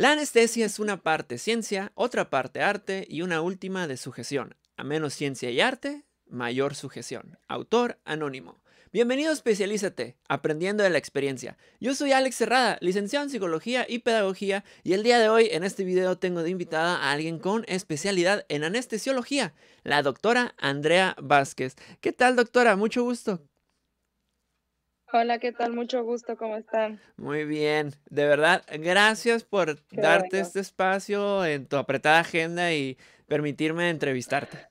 La anestesia es una parte ciencia, otra parte arte y una última de sujeción. A menos ciencia y arte, mayor sujeción. Autor anónimo. Bienvenido a Especialízate, aprendiendo de la experiencia. Yo soy Alex Cerrada, licenciado en Psicología y Pedagogía, y el día de hoy en este video tengo de invitada a alguien con especialidad en anestesiología, la doctora Andrea Vázquez. ¿Qué tal, doctora? Mucho gusto. Hola, ¿qué tal? Mucho gusto, ¿cómo están? Muy bien, de verdad, gracias por darte este espacio en tu apretada agenda y permitirme entrevistarte.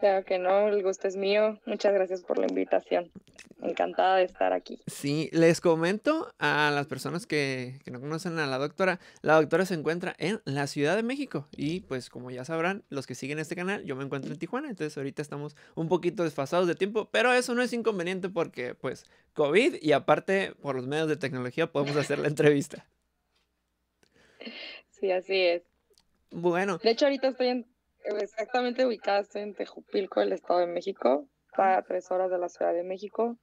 Claro que no, el gusto es mío. Muchas gracias por la invitación. Encantada de estar aquí. Sí, les comento a las personas que, no conocen a la doctora. La doctora se encuentra en la Ciudad de México y pues como ya sabrán, los que siguen este canal, yo me encuentro en Tijuana, entonces ahorita estamos un poquito desfasados de tiempo, pero eso no es inconveniente porque pues COVID y aparte por los medios de tecnología podemos hacer la entrevista. Sí, así es. Bueno. De hecho, ahorita estoy en exactamente ubicada en Tejupilco, el Estado de México, a tres horas de la Ciudad de México,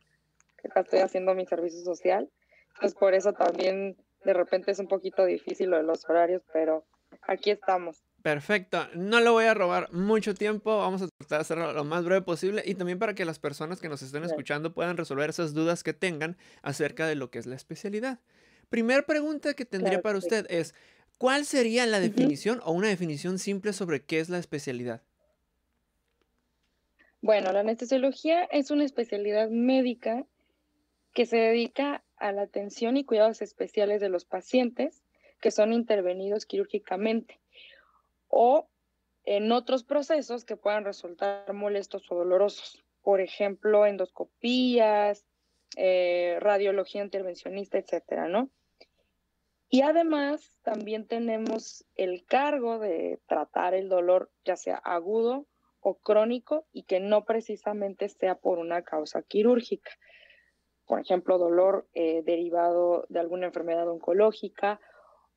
que acá estoy haciendo mi servicio social. Entonces por eso también de repente es un poquito difícil lo de los horarios, pero aquí estamos. Perfecto, no le voy a robar mucho tiempo, vamos a tratar de hacerlo lo más breve posible y también para que las personas que nos estén escuchando puedan resolver esas dudas que tengan acerca de lo que es la especialidad. Primer pregunta que tendría para usted es, ¿Cuál sería la definición o una definición simple sobre qué es la especialidad? Bueno, la anestesiología es una especialidad médica que se dedica a la atención y cuidados especiales de los pacientes que son intervenidos quirúrgicamente o en otros procesos que puedan resultar molestos o dolorosos. Por ejemplo, endoscopías, eh, radiología intervencionista, etcétera, ¿no? Y además también tenemos el cargo de tratar el dolor, ya sea agudo o crónico, y que no precisamente sea por una causa quirúrgica. Por ejemplo, dolor eh, derivado de alguna enfermedad oncológica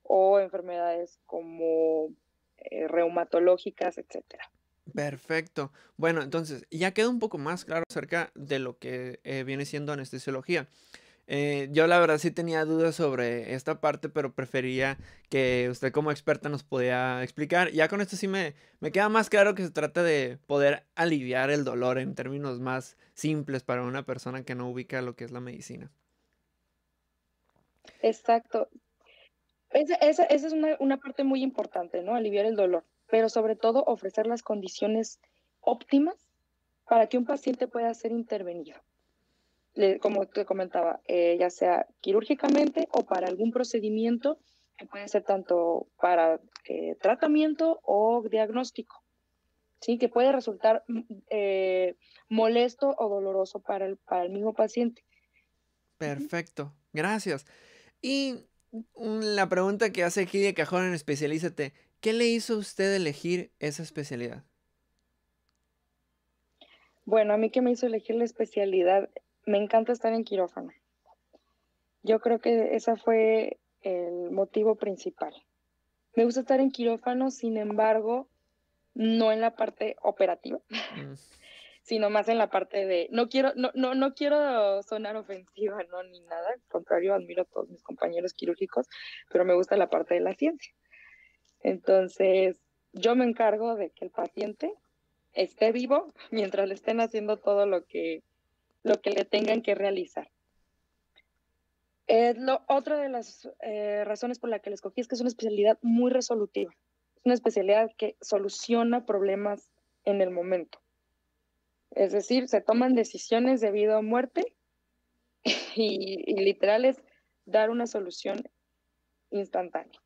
o enfermedades como eh, reumatológicas, etcétera. Perfecto. Bueno, entonces ya queda un poco más claro acerca de lo que eh, viene siendo anestesiología. Eh, yo la verdad sí tenía dudas sobre esta parte, pero prefería que usted como experta nos pudiera explicar. Ya con esto sí me, me queda más claro que se trata de poder aliviar el dolor en términos más simples para una persona que no ubica lo que es la medicina. Exacto. Esa, es una, una parte muy importante, ¿no? Aliviar el dolor, pero sobre todo ofrecer las condiciones óptimas para que un paciente pueda ser intervenido como te comentaba, eh, ya sea quirúrgicamente o para algún procedimiento que puede ser tanto para eh, tratamiento o diagnóstico, ¿sí? que puede resultar mm, eh, molesto o doloroso para el, para el mismo paciente. Perfecto, gracias. Y la pregunta que hace aquí de cajón en Especialízate, ¿qué le hizo usted elegir esa especialidad? Bueno, a mí que me hizo elegir la especialidad me encanta estar en quirófano. Yo creo que ese fue el motivo principal. Me gusta estar en quirófano, sin embargo, no en la parte operativa, mm. sino más en la parte de, no quiero, no, no, no quiero sonar ofensiva, no, ni nada, al contrario, admiro a todos mis compañeros quirúrgicos, pero me gusta la parte de la ciencia. Entonces, yo me encargo de que el paciente esté vivo mientras le estén haciendo todo lo que lo que le tengan que realizar. lo, otra de las eh, razones por la que la escogí es que es una especialidad muy resolutiva. Es una especialidad que soluciona problemas en el momento. Es decir, se toman decisiones de vida o muerte y, y literal es dar una solución instantánea.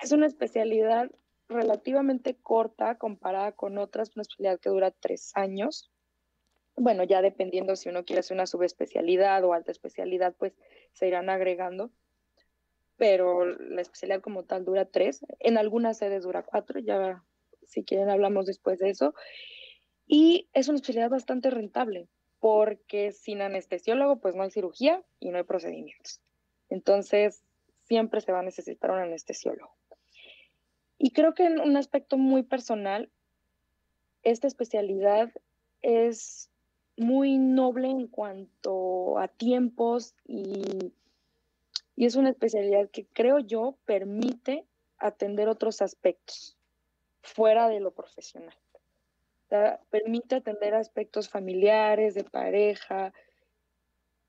Es una especialidad relativamente corta comparada con otras, una especialidad que dura tres años bueno, ya dependiendo si uno quiere hacer una subespecialidad o alta especialidad, pues se irán agregando. Pero la especialidad como tal dura tres, en algunas sedes dura cuatro, ya si quieren hablamos después de eso. Y es una especialidad bastante rentable, porque sin anestesiólogo pues no hay cirugía y no hay procedimientos. Entonces, siempre se va a necesitar un anestesiólogo. Y creo que en un aspecto muy personal, esta especialidad es muy noble en cuanto a tiempos y, y es una especialidad que creo yo permite atender otros aspectos fuera de lo profesional. permite atender aspectos familiares, de pareja,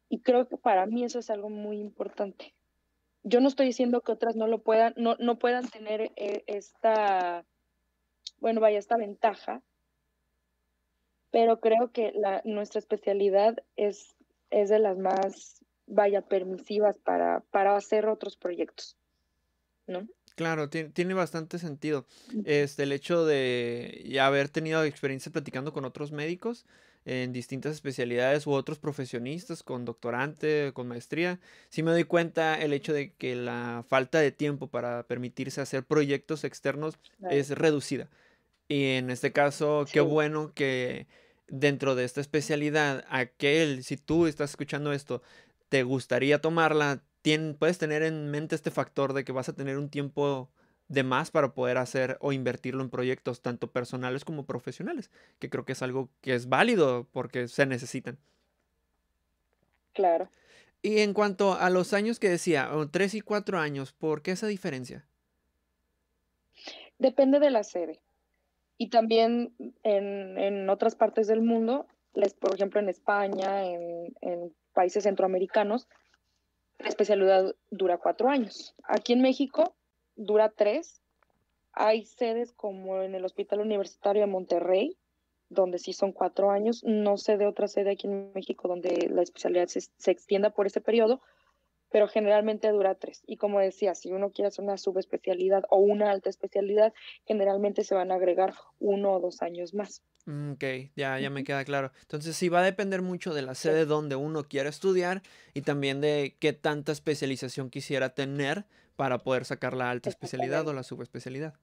y creo que para mí eso es algo muy importante. Yo no estoy diciendo que otras no lo puedan, no, no puedan tener eh, esta, bueno, vaya, esta ventaja, pero creo que la, nuestra especialidad es, es de las más, vaya, permisivas para, para hacer otros proyectos, ¿no? Claro, tiene, bastante sentido. Este, el hecho de ya haber tenido experiencia platicando con otros médicos en distintas especialidades u otros profesionistas con doctorante, con maestría, sí me doy cuenta el hecho de que la falta de tiempo para permitirse hacer proyectos externos es reducida. Y en este caso, qué bueno que dentro de esta especialidad, aquel, si tú estás escuchando esto, te gustaría tomarla, puedes tener en mente este factor de que vas a tener un tiempo de más para poder hacer o invertirlo en proyectos tanto personales como profesionales, que creo que es algo que es válido porque se necesitan. Claro. Y en cuanto a los años que decía, tres y cuatro años, ¿por qué esa diferencia? Depende de la sede. Y también en, otras partes del mundo, por ejemplo en España, en, en países centroamericanos, la especialidad dura cuatro años. Aquí en México dura tres. Hay sedes como en el Hospital Universitario de Monterrey, donde sí son cuatro años. No sé de otra sede aquí en México donde la especialidad se, se extienda por ese periodo, pero generalmente dura tres. Y como decía, si uno quiere hacer una subespecialidad o una alta especialidad, generalmente se van a agregar uno o dos años más. Mm, ok, ya, ya me queda claro. Entonces sí va a depender mucho de la sede donde uno quiera estudiar y también de qué tanta especialización quisiera tener para poder sacar la alta especialidad o la subespecialidad.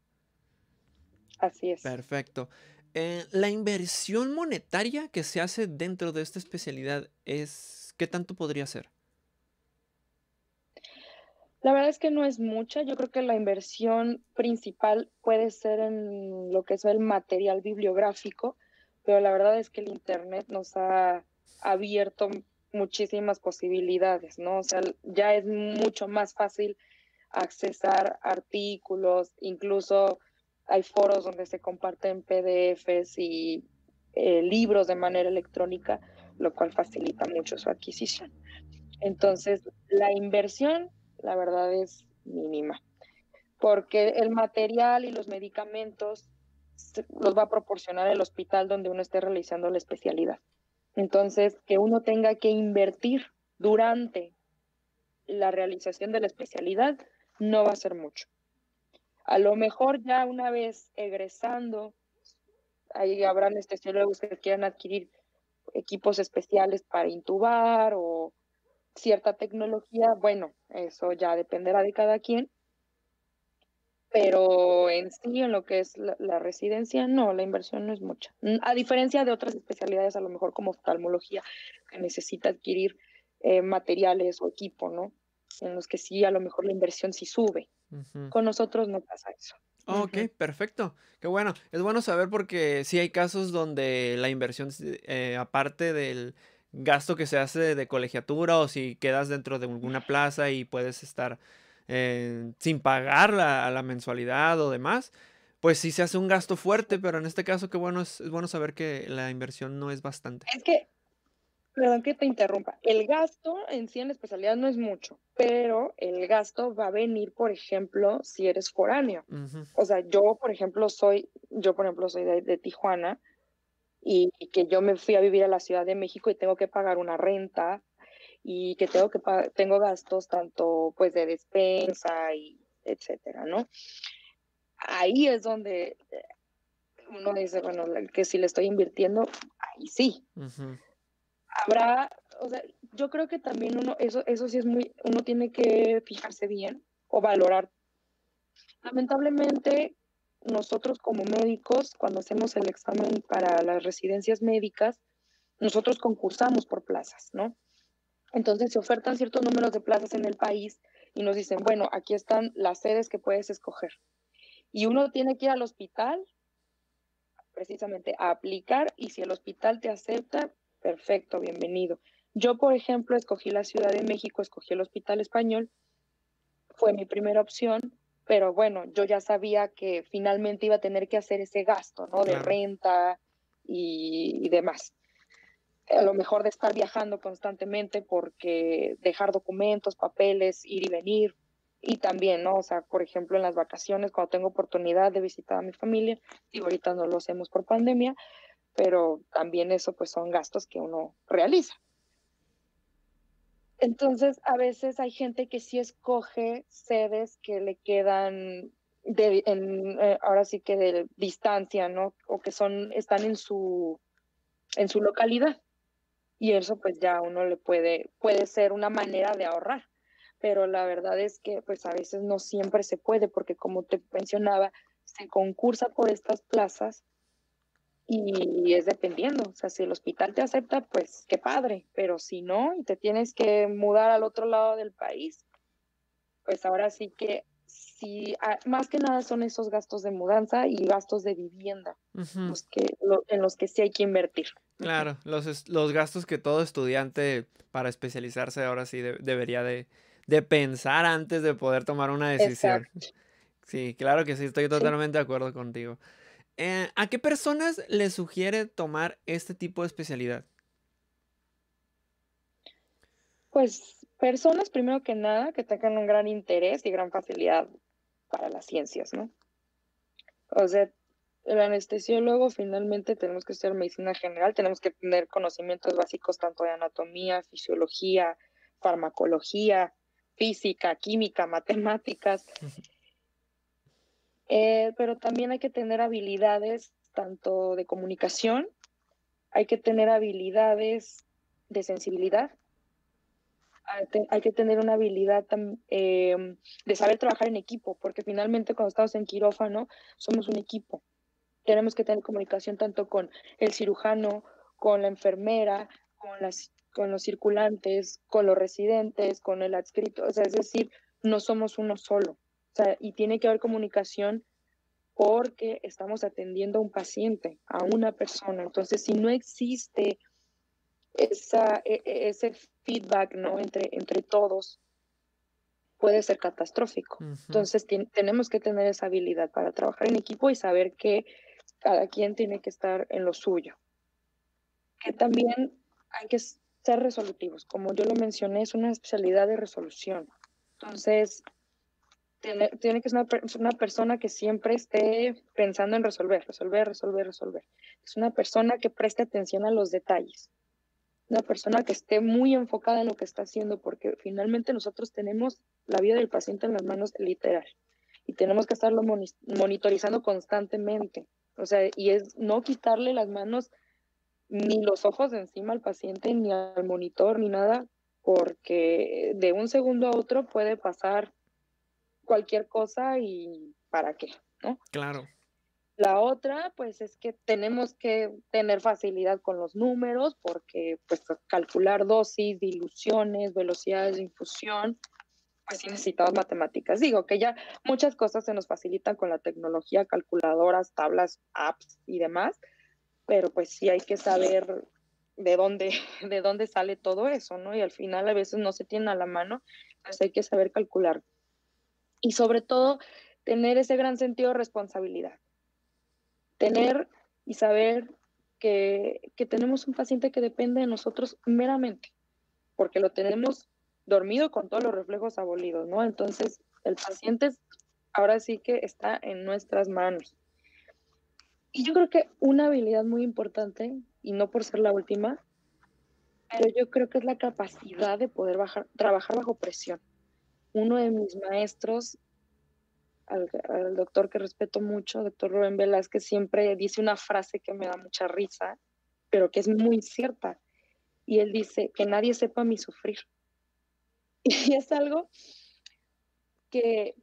Así es. Perfecto. Eh, la inversión monetaria que se hace dentro de esta especialidad es, ¿qué tanto podría ser? La verdad es que no es mucha. Yo creo que la inversión principal puede ser en lo que es el material bibliográfico, pero la verdad es que el Internet nos ha abierto muchísimas posibilidades, ¿no? O sea, ya es mucho más fácil accesar artículos, incluso hay foros donde se comparten PDFs y eh, libros de manera electrónica, lo cual facilita mucho su adquisición. Entonces, la inversión la verdad es mínima, porque el material y los medicamentos los va a proporcionar el hospital donde uno esté realizando la especialidad. Entonces, que uno tenga que invertir durante la realización de la especialidad no va a ser mucho. A lo mejor ya una vez egresando, ahí habrán anestesiólogos que quieran adquirir equipos especiales para intubar o cierta tecnología, bueno, eso ya dependerá de cada quien. Pero en sí, en lo que es la, residencia, no, la inversión no es mucha. A diferencia de otras especialidades, a lo mejor como oftalmología, que necesita adquirir eh, materiales o equipo, ¿no? En los que sí, a lo mejor la inversión sí sube. Con nosotros no pasa eso. ok, perfecto. Qué bueno. Es bueno saber porque sí hay casos donde la inversión, eh, aparte del gasto que se hace de colegiatura o si quedas dentro de alguna plaza y puedes estar eh, sin pagar la, la, mensualidad o demás, pues sí se hace un gasto fuerte, pero en este caso qué bueno es, bueno saber que la inversión no es bastante. Es que, perdón que te interrumpa, el gasto en sí en la especialidad no es mucho, pero el gasto va a venir, por ejemplo, si eres foráneo. O sea, yo, por ejemplo, soy, yo, por ejemplo, soy de Tijuana, y, que yo me fui a vivir a la Ciudad de México y tengo que pagar una renta y que tengo que tengo gastos tanto pues de despensa y etcétera, ¿no? Ahí es donde eh, uno dice, bueno, que si le estoy invirtiendo, ahí sí. Habrá, o sea, yo creo que también uno, eso, eso sí es muy, uno tiene que fijarse bien o valorar. Lamentablemente, nosotros como médicos, cuando hacemos el examen para las residencias médicas, nosotros concursamos por plazas, ¿no? Entonces se ofertan ciertos números de plazas en el país y nos dicen, bueno, aquí están las sedes que puedes escoger. Y uno tiene que ir al hospital, precisamente a aplicar y si el hospital te acepta, perfecto, bienvenido. Yo, por ejemplo, escogí la Ciudad de México, escogí el Hospital Español, fue mi primera opción, pero bueno, yo ya sabía que finalmente iba a tener que hacer ese gasto, ¿no? De renta y, demás. A lo mejor de estar viajando constantemente porque dejar documentos, papeles, ir y venir, y también, ¿no? O sea, por ejemplo, en las vacaciones, cuando tengo oportunidad de visitar a mi familia, y ahorita no lo hacemos por pandemia, pero también eso pues son gastos que uno realiza. Entonces, a veces hay gente que sí escoge sedes que le quedan de, en, eh, ahora sí que de distancia, ¿no? O que son, están en su, en su localidad. Y eso pues ya uno le puede, puede ser una manera de ahorrar. Pero la verdad es que pues a veces no siempre se puede porque como te mencionaba, se concursa por estas plazas y es dependiendo, o sea, si el hospital te acepta, pues qué padre, pero si no y te tienes que mudar al otro lado del país, pues ahora sí que sí, ah, más que nada son esos gastos de mudanza y gastos de vivienda, los que, en los que sí hay que invertir. Claro, los, los gastos que todo estudiante para especializarse ahora sí debería de, de, pensar antes de poder tomar una decisión. Sí, claro que sí, estoy totalmente de acuerdo contigo. Eh, ¿A qué personas les sugiere tomar este tipo de especialidad? Pues personas, primero que nada, que tengan un gran interés y gran facilidad para las ciencias, ¿no? O sea, el anestesiólogo finalmente tenemos que estudiar medicina general, tenemos que tener conocimientos básicos tanto de anatomía, fisiología, farmacología, física, química, matemáticas. Eh, pero también hay que tener habilidades tanto de comunicación, hay que tener habilidades de sensibilidad, hay que tener una habilidad em, de saber trabajar en equipo, porque finalmente cuando estamos en quirófano somos un equipo. Tenemos que tener comunicación tanto con el cirujano, con la enfermera, con, las, con los circulantes, con los residentes, con el adscrito, es decir, no somos uno solo. O sea, y tiene que haber comunicación porque estamos atendiendo a un paciente, a una persona. Entonces, si no existe esa, e, e, ese feedback ¿no? entre, entre todos, puede ser catastrófico. Entonces, tenemos que tener esa habilidad para trabajar en equipo y saber que cada quien tiene que estar en lo suyo. Que también hay que ser resolutivos. Como yo lo mencioné, es una especialidad de resolución. Entonces, tiene, tiene que ser una, una, persona que siempre esté pensando en resolver, resolver, resolver, resolver. Es una persona que preste atención a los detalles. Una persona que esté muy enfocada en lo que está haciendo, porque finalmente nosotros tenemos la vida del paciente en las manos literal y tenemos que estarlo monitorizando constantemente. O sea, y es no quitarle las manos ni los ojos de encima al paciente, ni al monitor, ni nada, porque de un segundo a otro puede pasar cualquier cosa y para qué, ¿no? Claro. La otra, pues es que tenemos que tener facilidad con los números porque pues calcular dosis, diluciones, velocidades de infusión, pues sí necesitamos matemáticas. Digo que ya muchas cosas se nos facilitan con la tecnología, calculadoras, tablas, apps y demás, pero pues sí hay que saber de dónde, de dónde sale todo eso, ¿no? Y al final a veces no se tiene a la mano, pues hay que saber calcular. Y sobre todo, tener ese gran sentido de responsabilidad tener y saber que, tenemos un paciente que depende de nosotros meramente, porque lo tenemos dormido con todos los reflejos abolidos, ¿no? Entonces, el paciente ahora sí que está en nuestras manos. Y yo creo que una habilidad muy importante, y no por ser la última, pero yo creo que es la capacidad de poder bajar, trabajar bajo presión. Uno de mis maestros al, doctor que respeto mucho, doctor Rubén Velázquez, siempre dice una frase que me da mucha risa, pero que es muy cierta. Y él dice, que nadie sepa mi sufrir. Y es algo que,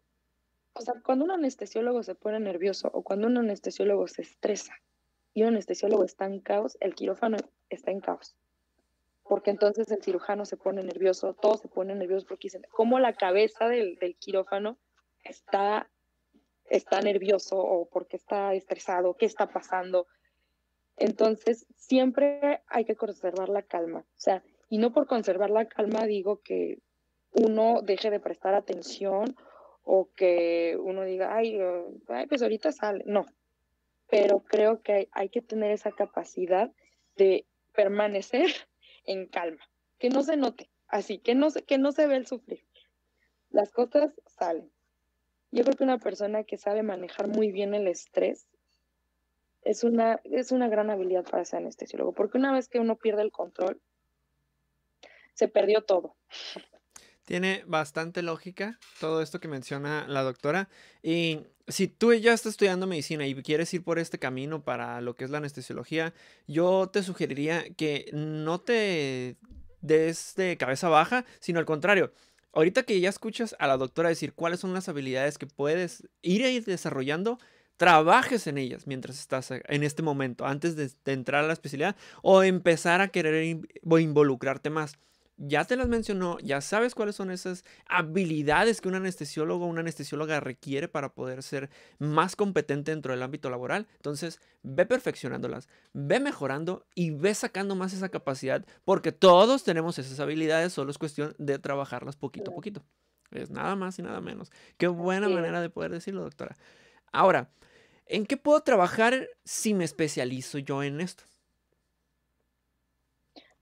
o sea, cuando un anestesiólogo se pone nervioso o cuando un anestesiólogo se estresa y un anestesiólogo está en caos, el quirófano está en caos. Porque entonces el cirujano se pone nervioso, todos se ponen nerviosos porque dicen, ¿cómo la cabeza del, quirófano está está nervioso o porque está estresado, qué está pasando. Entonces, siempre hay que conservar la calma. O sea, y no por conservar la calma digo que uno deje de prestar atención o que uno diga, ay, ay pues ahorita sale. No, pero creo que hay, que tener esa capacidad de permanecer en calma, que no se note, así, que no, que no se ve el sufrir. Las cosas salen. Yo creo que una persona que sabe manejar muy bien el estrés es una, es una gran habilidad para ser anestesiólogo, porque una vez que uno pierde el control, se perdió todo. Tiene bastante lógica todo esto que menciona la doctora. Y si tú ya estás estudiando medicina y quieres ir por este camino para lo que es la anestesiología, yo te sugeriría que no te des de cabeza baja, sino al contrario. Ahorita que ya escuchas a la doctora decir cuáles son las habilidades que puedes ir a ir desarrollando, trabajes en ellas mientras estás en este momento, antes de, entrar a la especialidad o empezar a querer involucrarte más ya te las mencionó, ya sabes cuáles son esas habilidades que un anestesiólogo o una anestesióloga requiere para poder ser más competente dentro del ámbito laboral. Entonces, ve perfeccionándolas, ve mejorando y ve sacando más esa capacidad, porque todos tenemos esas habilidades, solo es cuestión de trabajarlas poquito a poquito. Es nada más y nada menos. Qué buena manera de poder decirlo, doctora. Ahora, ¿en qué puedo trabajar si me especializo yo en esto?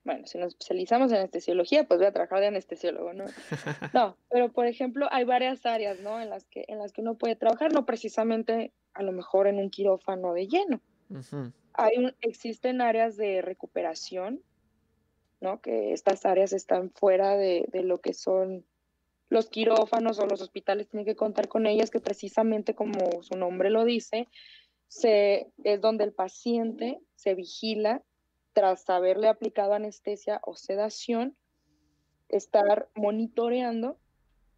Bueno, si nos especializamos en anestesiología, pues voy a trabajar de anestesiólogo, ¿no? No, pero por ejemplo, hay varias áreas, ¿no? En las que, en las que uno puede trabajar, no precisamente a lo mejor en un quirófano de lleno. hay existen áreas de recuperación, ¿no? Que estas áreas están fuera de, de lo que son los quirófanos o los hospitales tienen que contar con ellas, que precisamente como su nombre lo dice, se, es donde el paciente se vigila tras haberle aplicado anestesia o sedación, estar monitoreando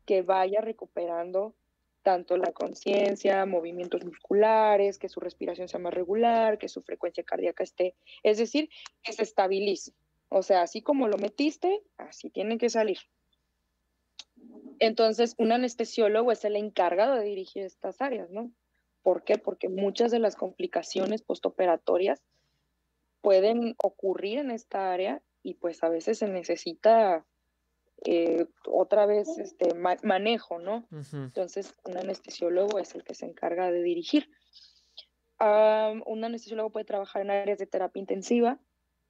que vaya recuperando tanto la conciencia, movimientos musculares, que su respiración sea más regular, que su frecuencia cardíaca esté, es decir, que se estabilice. O sea, así como lo metiste, así tiene que salir. Entonces, un anestesiólogo es el encargado de dirigir estas áreas, ¿no? ¿Por qué? Porque muchas de las complicaciones postoperatorias pueden ocurrir en esta área y pues a veces se necesita eh, otra vez este manejo, ¿no? Entonces, un anestesiólogo es el que se encarga de dirigir. un anestesiólogo puede trabajar en áreas de terapia intensiva.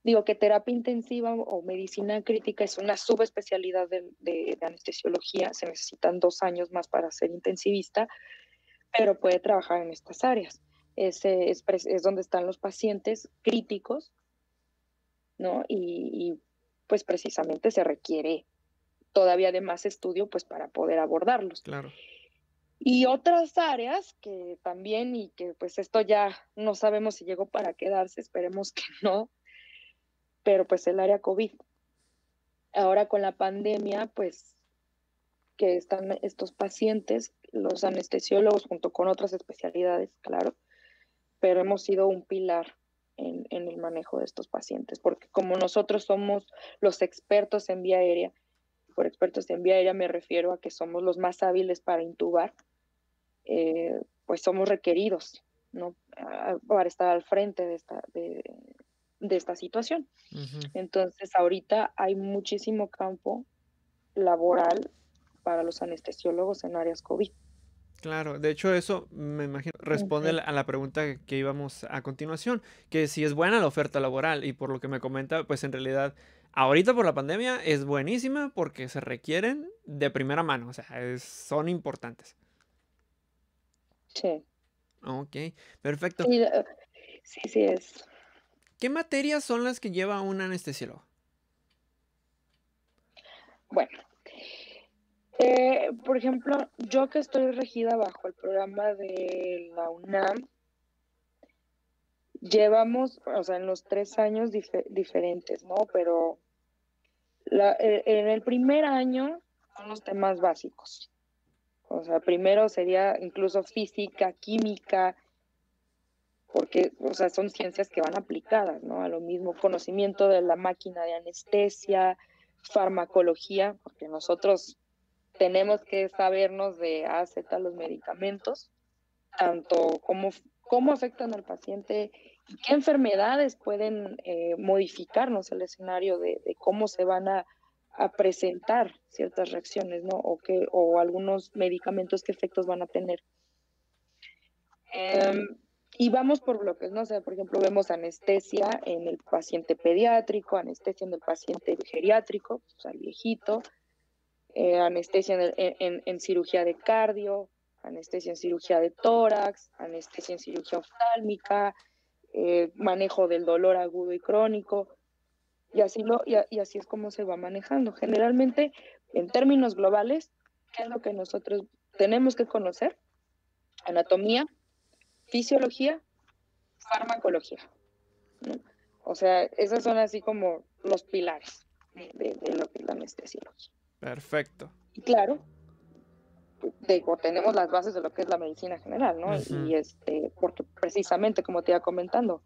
Digo que terapia intensiva o medicina crítica es una subespecialidad de, de, anestesiología. Se necesitan dos años más para ser intensivista, pero puede trabajar en estas áreas es, es, donde están los pacientes críticos, ¿no? Y, pues precisamente se requiere todavía de más estudio pues para poder abordarlos. Claro. Y otras áreas que también, y que pues esto ya no sabemos si llegó para quedarse, esperemos que no, pero pues el área COVID. Ahora con la pandemia, pues que están estos pacientes, los anestesiólogos junto con otras especialidades, claro, pero hemos sido un pilar en, el manejo de estos pacientes, porque como nosotros somos los expertos en vía aérea, por expertos en vía aérea me refiero a que somos los más hábiles para intubar, eh, pues somos requeridos ¿no? para estar al frente de esta, de, esta situación. Entonces, ahorita hay muchísimo campo laboral para los anestesiólogos en áreas COVID. Claro, de hecho eso me imagino responde a la pregunta que íbamos a continuación, que si es buena la oferta laboral y por lo que me comenta, pues en realidad ahorita por la pandemia es buenísima porque se requieren de primera mano, o sea, son importantes. Sí. Ok, perfecto. Sí, sí, es. ¿Qué materias son las que lleva un anestesiólogo? Bueno, eh, por ejemplo, yo que estoy regida bajo el programa de la UNAM, llevamos, o sea, en los tres años diferentes, ¿no? Pero eh, en el primer año son los temas básicos. O sea, primero sería incluso física, química, porque, o sea, son ciencias que van aplicadas, ¿no? A lo mismo, conocimiento de la máquina de anestesia, farmacología, porque nosotros tenemos que sabernos de A a los medicamentos, tanto cómo, cómo afectan al paciente qué enfermedades pueden eh, modificarnos el escenario de, cómo se van a, presentar ciertas reacciones, ¿no? O, que, o algunos medicamentos, qué efectos van a tener. Em, y vamos por bloques, ¿no? O sea, por ejemplo, vemos anestesia en el paciente pediátrico, anestesia en el paciente geriátrico, o sea, el viejito, eh, anestesia en, cirugía de cardio, anestesia en cirugía de tórax, anestesia en cirugía oftálmica, eh, manejo del dolor agudo y crónico, y así, lo, y, así es como se va manejando. Generalmente, en términos globales, ¿qué es lo que nosotros tenemos que conocer? Anatomía, fisiología, farmacología. O sea, esos son así como los pilares de, lo que es la anestesiología. Perfecto. Y claro, tenemos las bases de lo que es la medicina general, ¿no? Y este, porque precisamente, como te iba comentando,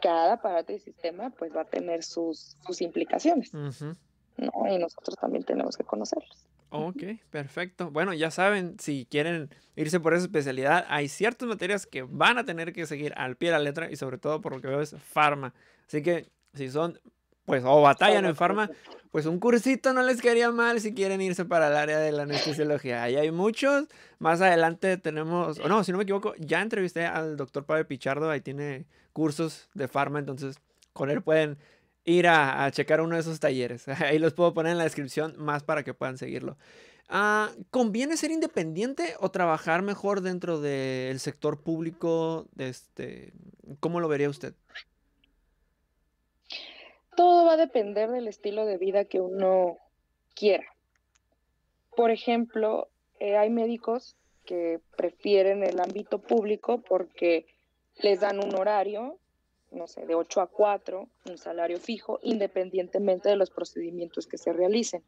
cada aparato y sistema pues va a tener sus, sus implicaciones, ¿no? Y nosotros también tenemos que conocerlos. Ok, perfecto. Bueno, ya saben, si quieren irse por esa especialidad, hay ciertas materias que van a tener que seguir al pie de la letra y sobre todo por lo que veo es farma. Así que si son pues o batallan en farma, pues un cursito no les quedaría mal si quieren irse para el área de la anestesiología. Ahí hay muchos. Más adelante tenemos, o no, si no me equivoco, ya entrevisté al doctor Pablo Pichardo, ahí tiene cursos de farma, entonces con él pueden ir a, checar uno de esos talleres. Ahí los puedo poner en la descripción más para que puedan seguirlo. Ah, ¿Conviene ser independiente o trabajar mejor dentro del sector público? Este, ¿Cómo lo vería usted? Todo va a depender del estilo de vida que uno quiera. Por ejemplo, eh, hay médicos que prefieren el ámbito público porque les dan un horario, no sé, de 8 a 4, un salario fijo, independientemente de los procedimientos que se realicen.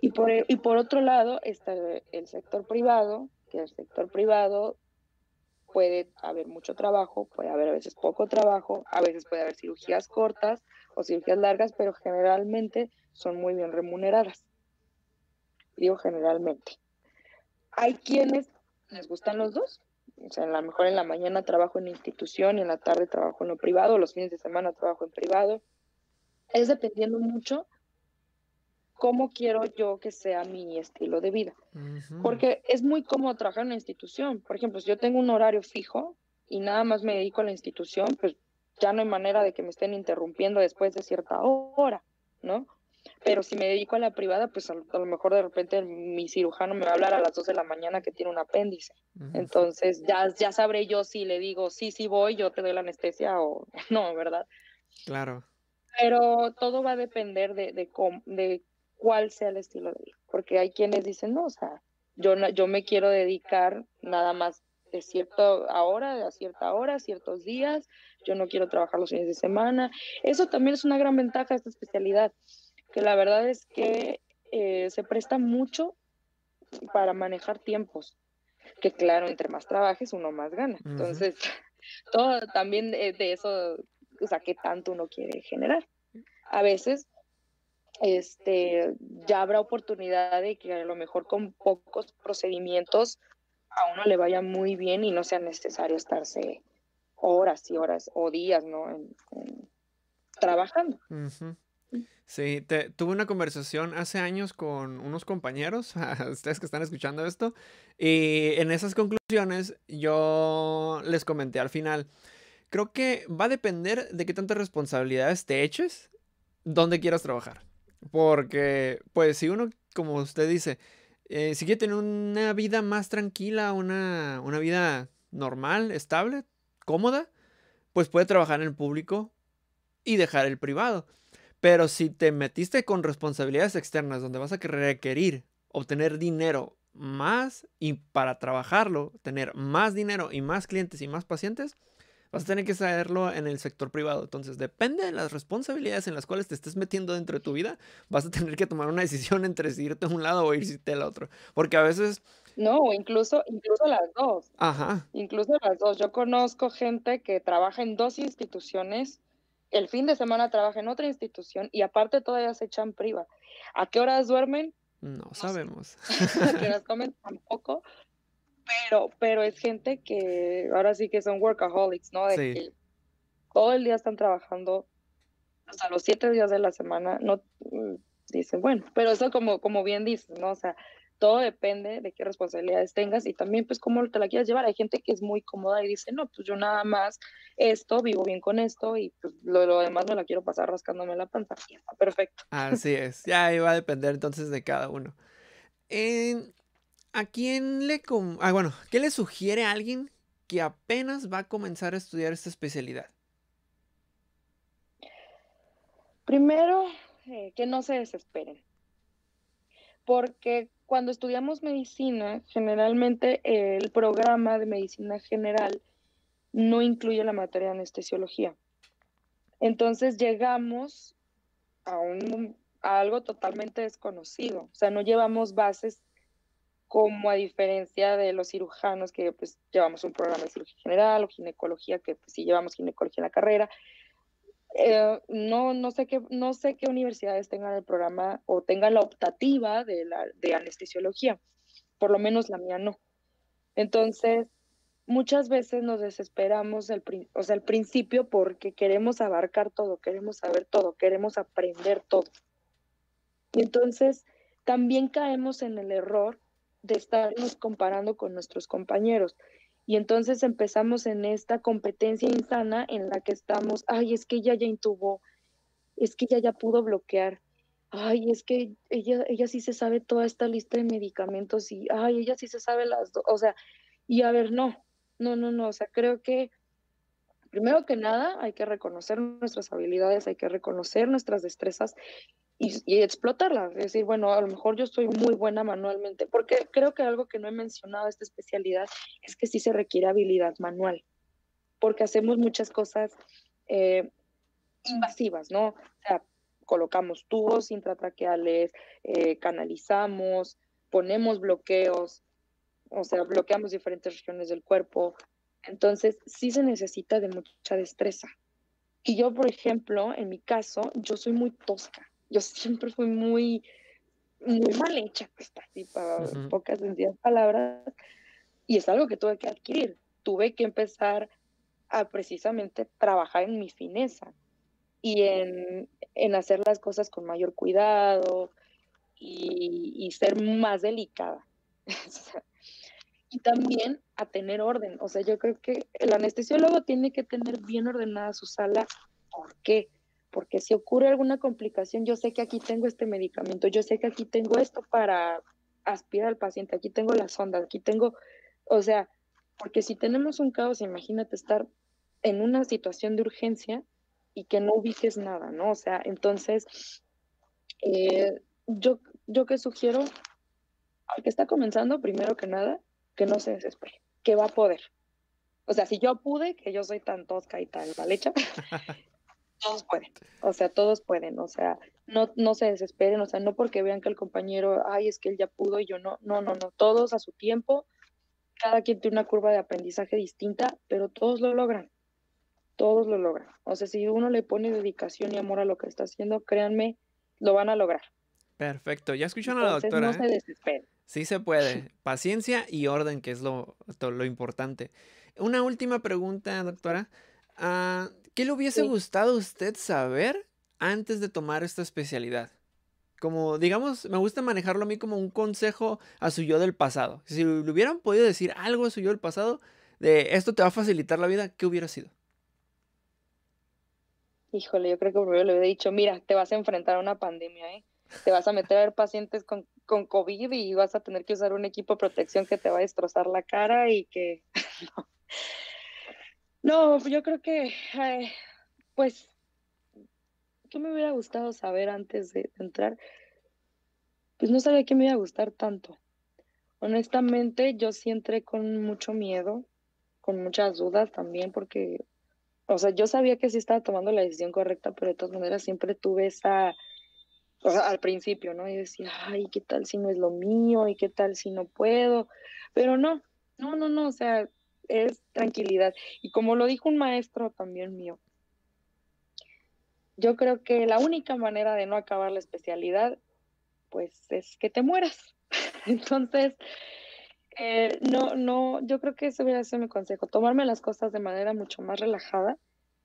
Y por, y por otro lado está el sector privado, que el sector privado puede haber mucho trabajo, puede haber a veces poco trabajo, a veces puede haber cirugías cortas, o cirugías largas, pero generalmente son muy bien remuneradas. Digo generalmente. Hay quienes les gustan los dos. O sea, a lo mejor en la mañana trabajo en institución y en la tarde trabajo en lo privado, los fines de semana trabajo en privado. Es dependiendo mucho cómo quiero yo que sea mi estilo de vida. Porque es muy cómodo trabajar en una institución. Por ejemplo, si yo tengo un horario fijo y nada más me dedico a la institución, pues ya no hay manera de que me estén interrumpiendo después de cierta hora, ¿no? Pero si me dedico a la privada, pues a, lo mejor de repente mi cirujano me va a hablar a las 2 de la mañana que tiene un apéndice. Entonces ya, ya sabré yo si le digo, sí, sí voy, yo te doy la anestesia o no, ¿verdad? Claro. Pero todo va a depender de, de, de cuál sea el estilo de vida. Porque hay quienes dicen, no, o sea, yo, yo me quiero dedicar nada más de cierta hora, a cierta hora, ciertos días, yo no quiero trabajar los fines de semana. Eso también es una gran ventaja de esta especialidad, que la verdad es que eh, se presta mucho para manejar tiempos, que claro, entre más trabajes, uno más gana. Entonces, todo también de, de eso, o sea, qué tanto uno quiere generar. A veces este, ya habrá oportunidad de que a lo mejor con pocos procedimientos a uno le vaya muy bien y no sea necesario estarse horas y horas o días, ¿no? trabajando. Sí, te, tuve una conversación hace años con unos compañeros, ustedes que están escuchando esto, y en esas conclusiones yo les comenté al final, creo que va a depender de qué tantas responsabilidades te eches, dónde quieras trabajar. Porque, pues, si uno, como usted dice, eh, si quiere tener una vida más tranquila, una, una vida normal, estable, cómoda, pues puede trabajar en el público y dejar el privado. Pero si te metiste con responsabilidades externas donde vas a requerir obtener dinero más y para trabajarlo, tener más dinero y más clientes y más pacientes, vas a tener que saberlo en el sector privado. Entonces, depende de las responsabilidades en las cuales te estés metiendo dentro de tu vida, vas a tener que tomar una decisión entre si irte a un lado o irte al otro. Porque a veces no, incluso, incluso las dos. Ajá. Incluso las dos. Yo conozco gente que trabaja en dos instituciones, el fin de semana trabaja en otra institución y aparte todavía se echan priva. ¿A qué horas duermen? No, sabemos. ¿A qué horas comen? Tampoco. Pero, pero es gente que ahora sí que son workaholics, ¿no? De que todo el día están trabajando, hasta los siete días de la semana, no mm, dicen, bueno, pero eso como, como bien dices, ¿no? O sea, todo depende de qué responsabilidades tengas y también pues cómo te la quieras llevar. Hay gente que es muy cómoda y dice, no, pues yo nada más esto, vivo bien con esto y pues lo, demás me la quiero pasar rascándome la panza. perfecto. Así es, ya iba a depender entonces de cada uno. ¿A quién le... Ah, bueno, ¿qué le sugiere a alguien que apenas va a comenzar a estudiar esta especialidad? Primero, eh, que no se desesperen, porque cuando estudiamos medicina, generalmente el programa de medicina general no incluye la materia de anestesiología. Entonces llegamos a, un, a algo totalmente desconocido, o sea, no llevamos bases como a diferencia de los cirujanos que pues llevamos un programa de cirugía general o ginecología, que pues, sí llevamos ginecología en la carrera. Eh, no, no, sé qué, no sé qué universidades tengan el programa o tengan la optativa de, la, de anestesiología, por lo menos la mía no. Entonces, muchas veces nos desesperamos el, o sea, al principio porque queremos abarcar todo, queremos saber todo, queremos aprender todo. Y entonces también caemos en el error de estarnos comparando con nuestros compañeros. Y entonces empezamos en esta competencia insana en la que estamos, ay, es que ella ya intubó, es que ella ya pudo bloquear, ay, es que ella, ella sí se sabe toda esta lista de medicamentos y, ay, ella sí se sabe las dos, o sea, y a ver, no, no, no, no, o sea, creo que primero que nada hay que reconocer nuestras habilidades, hay que reconocer nuestras destrezas y, explotarla. Es decir, bueno, a lo mejor yo soy muy buena manualmente, porque creo que algo que no he mencionado esta especialidad es que sí se requiere habilidad manual, porque hacemos muchas cosas eh, invasivas, ¿no? O sea, colocamos tubos intratraqueales, eh, canalizamos, ponemos bloqueos, o sea, bloqueamos diferentes regiones del cuerpo. Entonces, sí se necesita de mucha destreza. Y yo, por ejemplo, en mi caso, yo soy muy tosca yo siempre fui muy, muy mal hecha, pues así, para pocas sencillas palabras, y es algo que tuve que adquirir. Tuve que empezar a precisamente trabajar en mi fineza y en, en hacer las cosas con mayor cuidado y, y ser más delicada. y también a tener orden. O sea, yo creo que el anestesiólogo tiene que tener bien ordenada su sala. ¿Por qué? Porque si ocurre alguna complicación, yo sé que aquí tengo este medicamento, yo sé que aquí tengo esto para aspirar al paciente, aquí tengo la sonda, aquí tengo, o sea, porque si tenemos un caos, imagínate estar en una situación de urgencia y que no ubiques nada, ¿no? O sea, entonces, eh, yo, yo que sugiero al que está comenzando, primero que nada, que no se desespere, que va a poder. O sea, si yo pude, que yo soy tan tosca y tan mal hecha, todos pueden, o sea, todos pueden, o sea, no, no se desesperen, o sea, no porque vean que el compañero, ay, es que él ya pudo y yo no, no, no, no, todos a su tiempo, cada quien tiene una curva de aprendizaje distinta, pero todos lo logran, todos lo logran. O sea, si uno le pone dedicación y amor a lo que está haciendo, créanme, lo van a lograr. Perfecto, ya escucharon a la doctora. No se ¿eh? desesperen. Sí se puede, paciencia y orden, que es lo, lo importante. Una última pregunta, doctora. Ah, ¿Qué le hubiese gustado a usted saber antes de tomar esta especialidad? Como, digamos, me gusta manejarlo a mí como un consejo a su yo del pasado. Si le hubieran podido decir algo a su yo del pasado, de esto te va a facilitar la vida, ¿qué hubiera sido? Híjole, yo creo que primero le hubiera dicho, mira, te vas a enfrentar a una pandemia, ¿eh? Te vas a meter a ver pacientes con, con COVID y vas a tener que usar un equipo de protección que te va a destrozar la cara y que... No, yo creo que, pues, ¿qué me hubiera gustado saber antes de entrar? Pues no sabía que me iba a gustar tanto. Honestamente, yo sí entré con mucho miedo, con muchas dudas también, porque, o sea, yo sabía que sí estaba tomando la decisión correcta, pero de todas maneras siempre tuve esa, o sea, al principio, ¿no? Y decía, ay, ¿qué tal si no es lo mío? ¿Y qué tal si no puedo? Pero no, no, no, no, o sea, es tranquilidad. Y como lo dijo un maestro también mío, yo creo que la única manera de no acabar la especialidad, pues es que te mueras. Entonces, eh, no, no, yo creo que ese hubiera sido mi consejo, tomarme las cosas de manera mucho más relajada,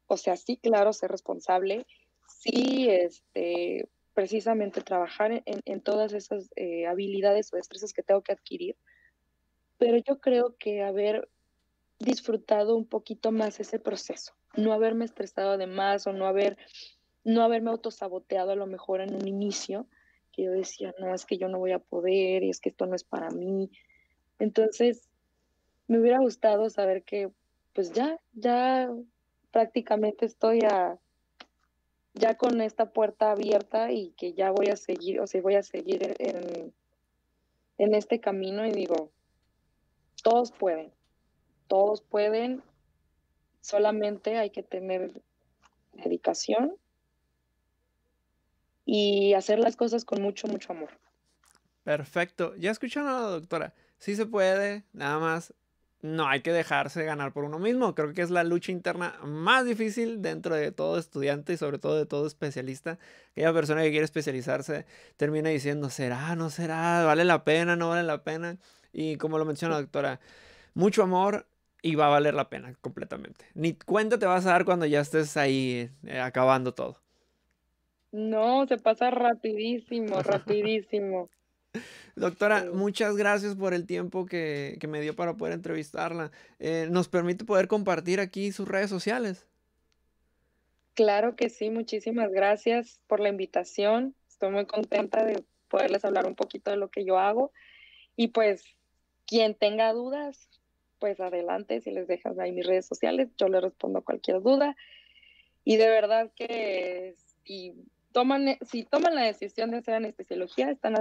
o sea, sí, claro, ser responsable, sí, este, precisamente trabajar en, todas esas eh, habilidades o destrezas que tengo que adquirir, pero yo creo que haber disfrutado un poquito más ese proceso, no haberme estresado de más o no haber no haberme autosaboteado a lo mejor en un inicio, que yo decía, no, es que yo no voy a poder y es que esto no es para mí. Entonces, me hubiera gustado saber que pues ya, ya prácticamente estoy a, ya con esta puerta abierta y que ya voy a seguir, o sea, voy a seguir en, en este camino y digo, todos pueden, todos pueden, solamente hay que tener dedicación y hacer las cosas con mucho, mucho amor. Perfecto. Ya escucharon a la doctora. Sí se puede, nada más no hay que dejarse ganar por uno mismo. Creo que es la lucha interna más difícil dentro de todo estudiante y sobre todo de todo especialista. Aquella persona que quiere especializarse termina diciendo, ¿será? ¿No será? ¿Vale la pena? ¿No vale la pena? Y como lo menciona la doctora, mucho amor y va a valer la pena completamente. Ni cuenta te vas a dar cuando ya estés ahí eh, acabando todo. No, se pasa rapidísimo, rapidísimo. Doctora, muchas gracias por el tiempo que, me dio para poder entrevistarla. Eh, ¿Nos permite poder compartir aquí sus redes sociales? Claro que sí, muchísimas gracias por la invitación. Estoy muy contenta de poderles hablar un poquito de lo que yo hago. Y pues, quien tenga dudas, pues adelante, si les dejas ahí mis redes sociales, yo le respondo cualquier duda. Y de verdad que si toman, si toman la decisión de hacer anestesiología, están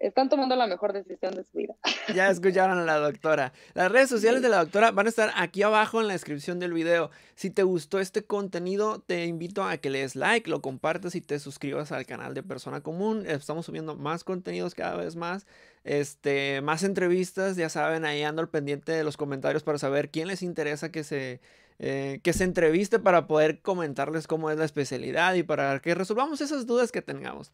están tomando la mejor decisión de su vida. Ya escucharon a la doctora. Las redes sociales de la doctora van a estar aquí abajo en la descripción del video. Si te gustó este contenido, te invito a que le des like, lo compartas y te suscribas al canal de Persona Común. Estamos subiendo más contenidos cada vez más. Este, más entrevistas, ya saben, ahí ando al pendiente de los comentarios para saber quién les interesa que se eh, que se entreviste para poder comentarles cómo es la especialidad y para que resolvamos esas dudas que tengamos.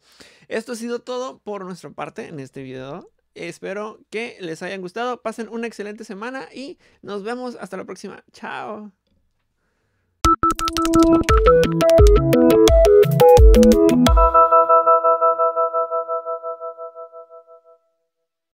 Esto ha sido todo por nuestra parte en este video. Espero que les hayan gustado, pasen una excelente semana y nos vemos hasta la próxima. Chao.